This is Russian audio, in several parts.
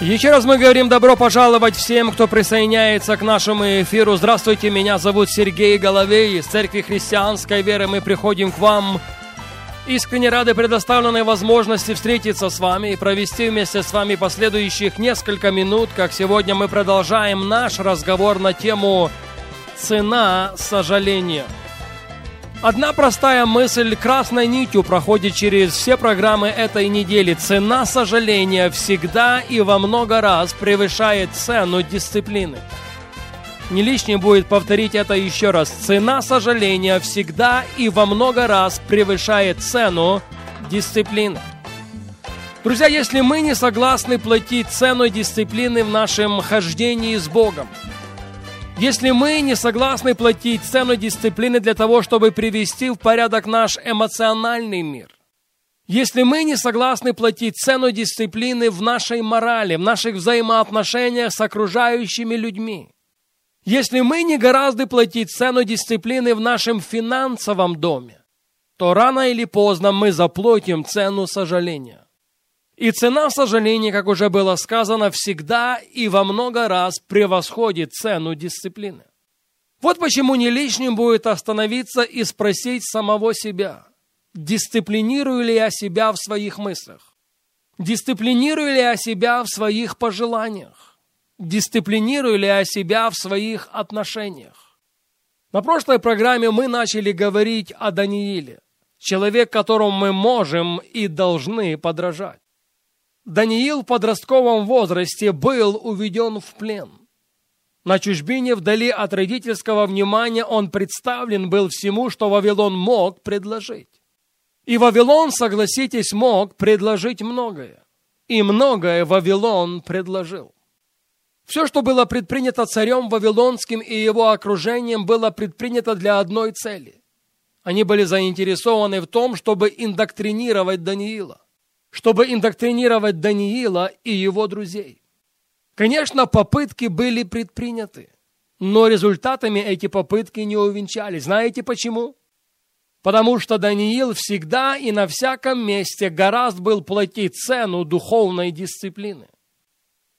Еще раз мы говорим добро пожаловать всем, кто присоединяется к нашему эфиру. Здравствуйте, меня зовут Сергей Головей из Церкви Христианской Веры. Мы приходим к вам искренне рады предоставленной возможности встретиться с вами и провести вместе с вами последующих несколько минут, как сегодня мы продолжаем наш разговор на тему «Цена сожаления». Одна простая мысль красной нитью проходит через все программы этой недели. Цена сожаления всегда и во много раз превышает цену дисциплины. Не лишним будет повторить это еще раз. Цена сожаления всегда и во много раз превышает цену дисциплины. Друзья, если мы не согласны платить цену дисциплины в нашем хождении с Богом, если мы не согласны платить цену дисциплины для того, чтобы привести в порядок наш эмоциональный мир, если мы не согласны платить цену дисциплины в нашей морали, в наших взаимоотношениях с окружающими людьми, если мы не гораздо платить цену дисциплины в нашем финансовом доме, то рано или поздно мы заплатим цену сожаления. И цена сожаления, как уже было сказано, всегда и во много раз превосходит цену дисциплины. Вот почему не лишним будет остановиться и спросить самого себя, дисциплинирую ли я себя в своих мыслях? Дисциплинирую ли я себя в своих пожеланиях? Дисциплинирую ли я себя в своих отношениях? На прошлой программе мы начали говорить о Данииле, человек, которому мы можем и должны подражать. Даниил в подростковом возрасте был уведен в плен. На чужбине вдали от родительского внимания он представлен был всему, что Вавилон мог предложить. И Вавилон, согласитесь, мог предложить многое. И многое Вавилон предложил. Все, что было предпринято царем Вавилонским и его окружением, было предпринято для одной цели. Они были заинтересованы в том, чтобы индоктринировать Даниила чтобы индоктринировать Даниила и его друзей. Конечно, попытки были предприняты, но результатами эти попытки не увенчались. Знаете почему? Потому что Даниил всегда и на всяком месте гораздо был платить цену духовной дисциплины.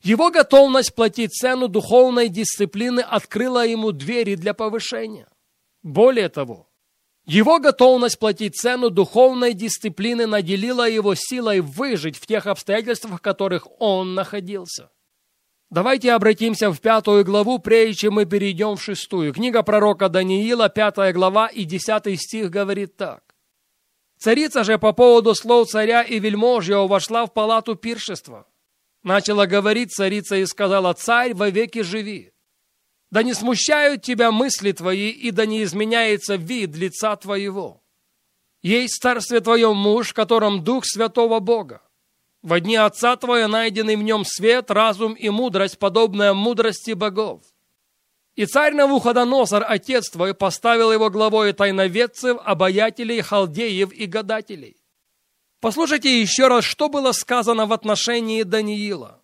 Его готовность платить цену духовной дисциплины открыла ему двери для повышения. Более того, его готовность платить цену духовной дисциплины наделила его силой выжить в тех обстоятельствах, в которых он находился. Давайте обратимся в пятую главу, прежде чем мы перейдем в шестую. Книга пророка Даниила, пятая глава и десятый стих говорит так. Царица же по поводу слов царя и вельможьего вошла в палату пиршества. Начала говорить царица и сказала, «Царь, вовеки живи». Да не смущают тебя мысли твои, и да не изменяется вид лица твоего. Есть в царстве твоем муж, в котором Дух Святого Бога. В дни Отца Твоя найденный в нем свет, разум и мудрость, подобная мудрости богов. И царь Навуходоносор, отец твой, поставил его главой тайноведцев, обаятелей, халдеев и гадателей. Послушайте еще раз, что было сказано в отношении Даниила.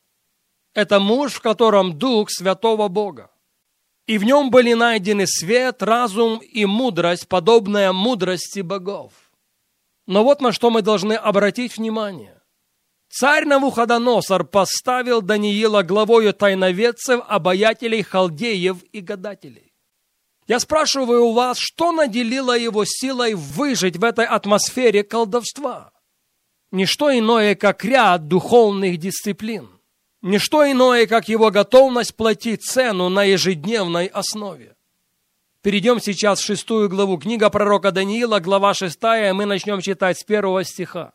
Это муж, в котором Дух Святого Бога и в нем были найдены свет, разум и мудрость, подобная мудрости богов. Но вот на что мы должны обратить внимание. Царь Навуходоносор поставил Даниила главою тайноведцев, обаятелей, халдеев и гадателей. Я спрашиваю у вас, что наделило его силой выжить в этой атмосфере колдовства? Ничто иное, как ряд духовных дисциплин не что иное, как его готовность платить цену на ежедневной основе. Перейдем сейчас в шестую главу. Книга пророка Даниила, глава шестая, и мы начнем читать с первого стиха.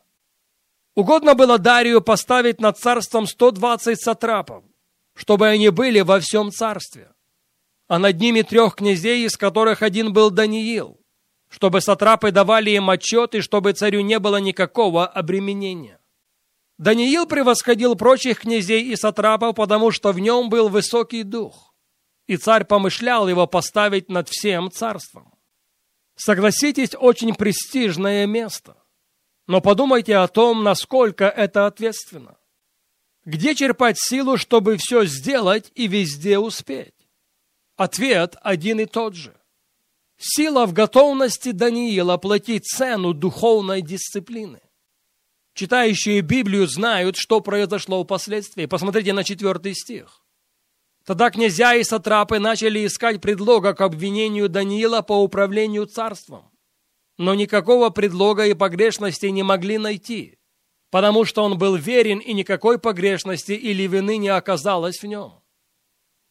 Угодно было Дарию поставить над царством 120 сатрапов, чтобы они были во всем царстве, а над ними трех князей, из которых один был Даниил, чтобы сатрапы давали им отчет и чтобы царю не было никакого обременения. Даниил превосходил прочих князей и сатрапов, потому что в нем был высокий дух, и царь помышлял его поставить над всем царством. Согласитесь, очень престижное место. Но подумайте о том, насколько это ответственно. Где черпать силу, чтобы все сделать и везде успеть? Ответ один и тот же. Сила в готовности Даниила платить цену духовной дисциплины. Читающие Библию знают, что произошло впоследствии. Посмотрите на четвертый стих. Тогда князья и сатрапы начали искать предлога к обвинению Даниила по управлению царством. Но никакого предлога и погрешности не могли найти, потому что он был верен, и никакой погрешности или вины не оказалось в нем.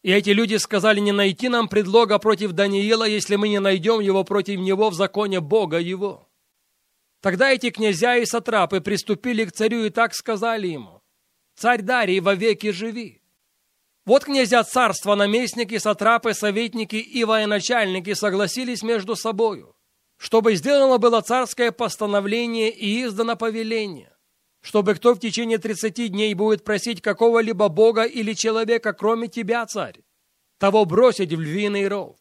И эти люди сказали, не найти нам предлога против Даниила, если мы не найдем его против него в законе Бога его. Тогда эти князья и сатрапы приступили к царю и так сказали ему, «Царь Дарий, вовеки живи!» Вот князья царства, наместники, сатрапы, советники и военачальники согласились между собою, чтобы сделано было царское постановление и издано повеление, чтобы кто в течение тридцати дней будет просить какого-либо бога или человека, кроме тебя, царь, того бросить в львиный ров.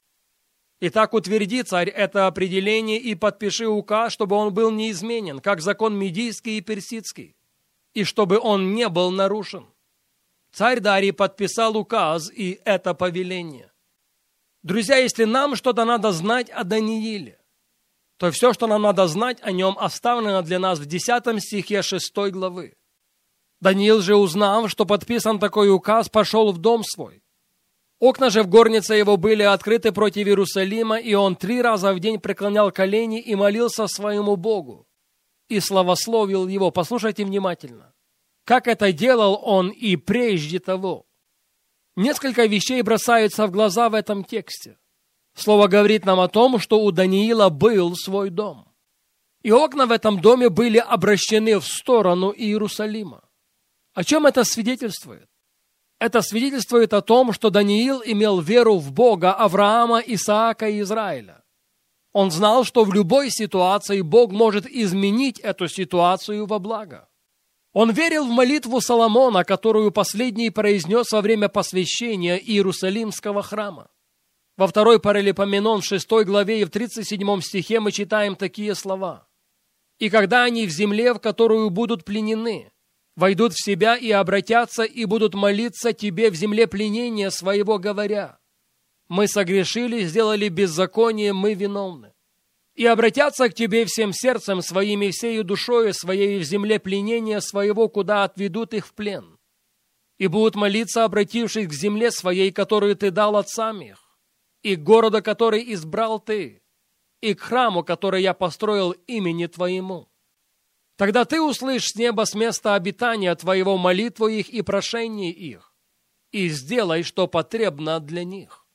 Итак, утверди, царь, это определение и подпиши указ, чтобы он был неизменен, как закон медийский и персидский, и чтобы он не был нарушен. Царь Дарий подписал указ и это повеление. Друзья, если нам что-то надо знать о Данииле, то все, что нам надо знать о нем, оставлено для нас в 10 стихе 6 главы. Даниил же, узнав, что подписан такой указ, пошел в дом свой. Окна же в горнице его были открыты против Иерусалима, и он три раза в день преклонял колени и молился своему Богу. И славословил его. Послушайте внимательно как это делал он и прежде того. Несколько вещей бросаются в глаза в этом тексте. Слово говорит нам о том, что у Даниила был свой дом. И окна в этом доме были обращены в сторону Иерусалима. О чем это свидетельствует? Это свидетельствует о том, что Даниил имел веру в Бога Авраама, Исаака и Израиля. Он знал, что в любой ситуации Бог может изменить эту ситуацию во благо. Он верил в молитву Соломона, которую последний произнес во время посвящения Иерусалимского храма. Во второй паралипоменон в 6 главе и в 37 стихе мы читаем такие слова. «И когда они в земле, в которую будут пленены, войдут в себя и обратятся, и будут молиться тебе в земле пленения своего, говоря, мы согрешили, сделали беззаконие, мы виновны и обратятся к тебе всем сердцем своим и всею душою своей в земле пленения своего, куда отведут их в плен. И будут молиться, обратившись к земле своей, которую ты дал отцам их, и к городу, который избрал ты, и к храму, который я построил имени твоему. Тогда ты услышишь с неба с места обитания твоего молитву их и прошение их, и сделай, что потребно для них.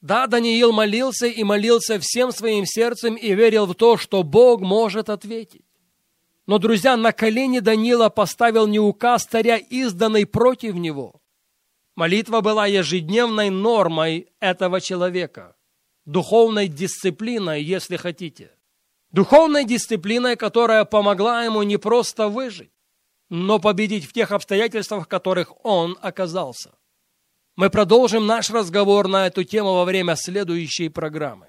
Да, Даниил молился и молился всем своим сердцем и верил в то, что Бог может ответить. Но, друзья, на колени Даниила поставил не указ царя, изданный против него. Молитва была ежедневной нормой этого человека, духовной дисциплиной, если хотите. Духовной дисциплиной, которая помогла ему не просто выжить, но победить в тех обстоятельствах, в которых он оказался. Мы продолжим наш разговор на эту тему во время следующей программы.